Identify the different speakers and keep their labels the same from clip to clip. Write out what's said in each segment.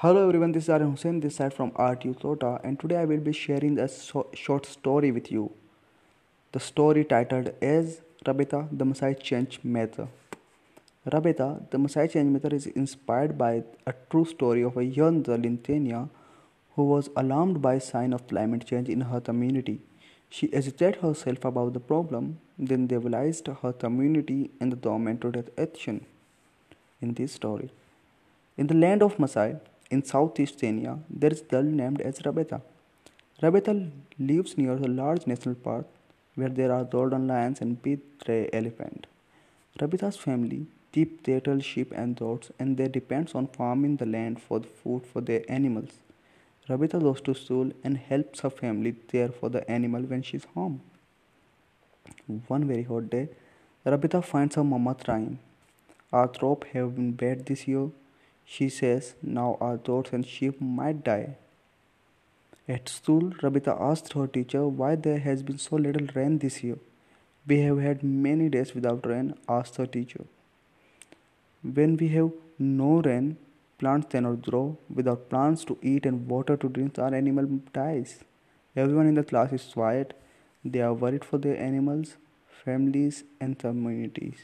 Speaker 1: Hello everyone, this is Aryan Hussain, this side from RTU Kota, and today I will be sharing a so- short story with you. The story titled is Rabita the Masai Change Method. Rabita the Masai Change Method is inspired by a true story of a young girl in Kenya who was alarmed by sign of climate change in her community. She agitated herself about the problem, then realized her community and the government to take action. In this story, in the land of Masai, in southeast Kenya, there is a girl named as Rabeta. Rabeta lives near a large national park where there are golden lions and big gray elephant. Rabita's family keep cattle, sheep and goats and they depend on farming the land for the food for their animals. Rabita goes to school and helps her family care for the animal when she's home. One very hot day, Rabita finds her mama crying. Our crop have been bad this year, she says. Now our goats and sheep might die. At school, Rabita asked her teacher why there has been so little rain this year. We have had many days without rain, asked her teacher. When we have no rain, plants cannot grow. Without plants to eat and water to drink, our animal dies. Everyone in the class is quiet. They are worried for their animals, families, and communities.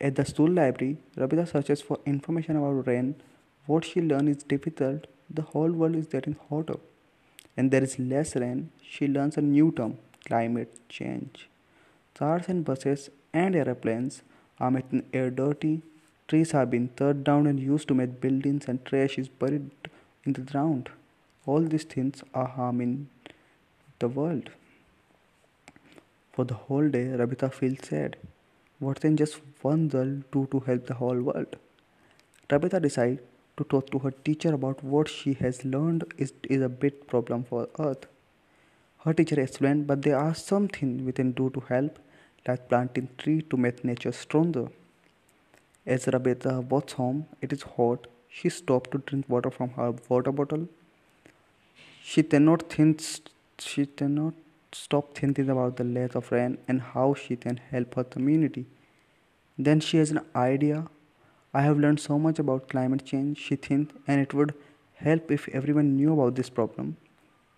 Speaker 1: At the school library, Rabita searches for information about rain. What she learns is difficult. The whole world is getting hotter. And there is less rain. She learns a new term climate change. Cars and buses and aeroplanes are making air dirty. Trees have been cut down and used to make buildings, and trash is buried in the ground. All these things are harming the world. For the whole day, Rabita feels sad. What can just one girl do to help the whole world? Rabita decides to talk to her teacher about what she has learned is, is a big problem for Earth. Her teacher explained, but there are something we can do to help, like planting tree to make nature stronger. As Rabita walks home, it is hot. She stopped to drink water from her water bottle. She cannot think. She cannot stop thinking about the lack of rain and how she can help her community. Then she has an idea. I have learned so much about climate change, she thinks, and it would help if everyone knew about this problem.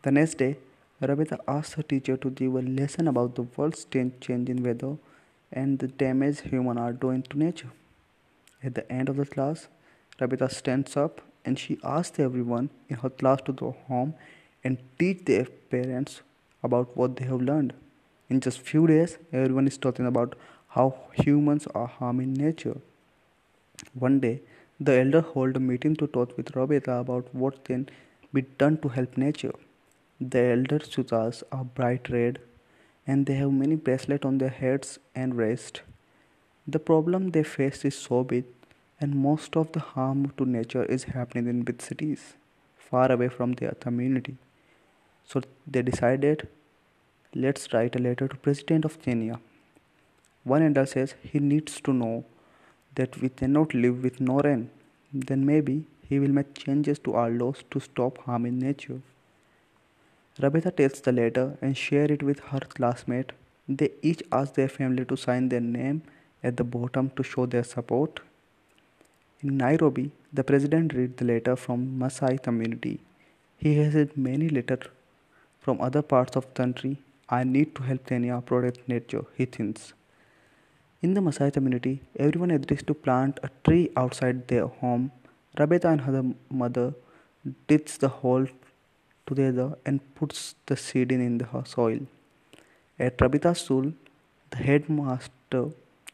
Speaker 1: The next day, Rabita asks her teacher to give a lesson about the world's change in weather and the damage humans are doing to nature. At the end of the class, Rabita stands up and she asks everyone in her class to go home and teach their parents about what they have learned. In just few days, everyone is talking about how humans are harming nature. One day, the elder hold a meeting to talk with Rabita about what can be done to help nature. The elder shukas are bright red and they have many bracelets on their heads and wrists. The problem they face is so big and most of the harm to nature is happening in big cities, far away from their community. So they decided, let's write a letter to President of Kenya. One elder says he needs to know that we cannot live with no rain. Then maybe he will make changes to our laws to stop harming nature. Rabita takes the letter and share it with her classmate. They each ask their family to sign their name at the bottom to show their support. In Nairobi, the president read the letter from Masai community. He has had many letters from other parts of the country. I need to help Kenya protect nature, he thinks. In the Masai community, everyone agrees to plant a tree outside their home. Rabeta and her mother digs the hole together and puts the seed in the soil. At Rabita's school, the headmaster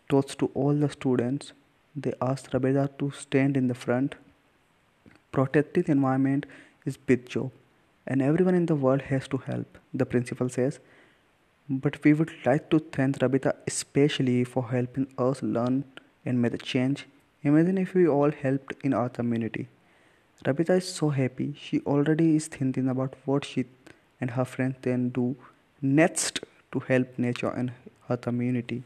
Speaker 1: talks to all the students. They ask Rabita to stand in the front. Protecting the environment is big job and everyone in the world has to help, the principal says. But we would like to thank Rabita especially for helping us learn and make a change. Imagine if we all helped in our community. Rabita is so happy. She already is thinking about what she and her friends can do next to help nature and her community.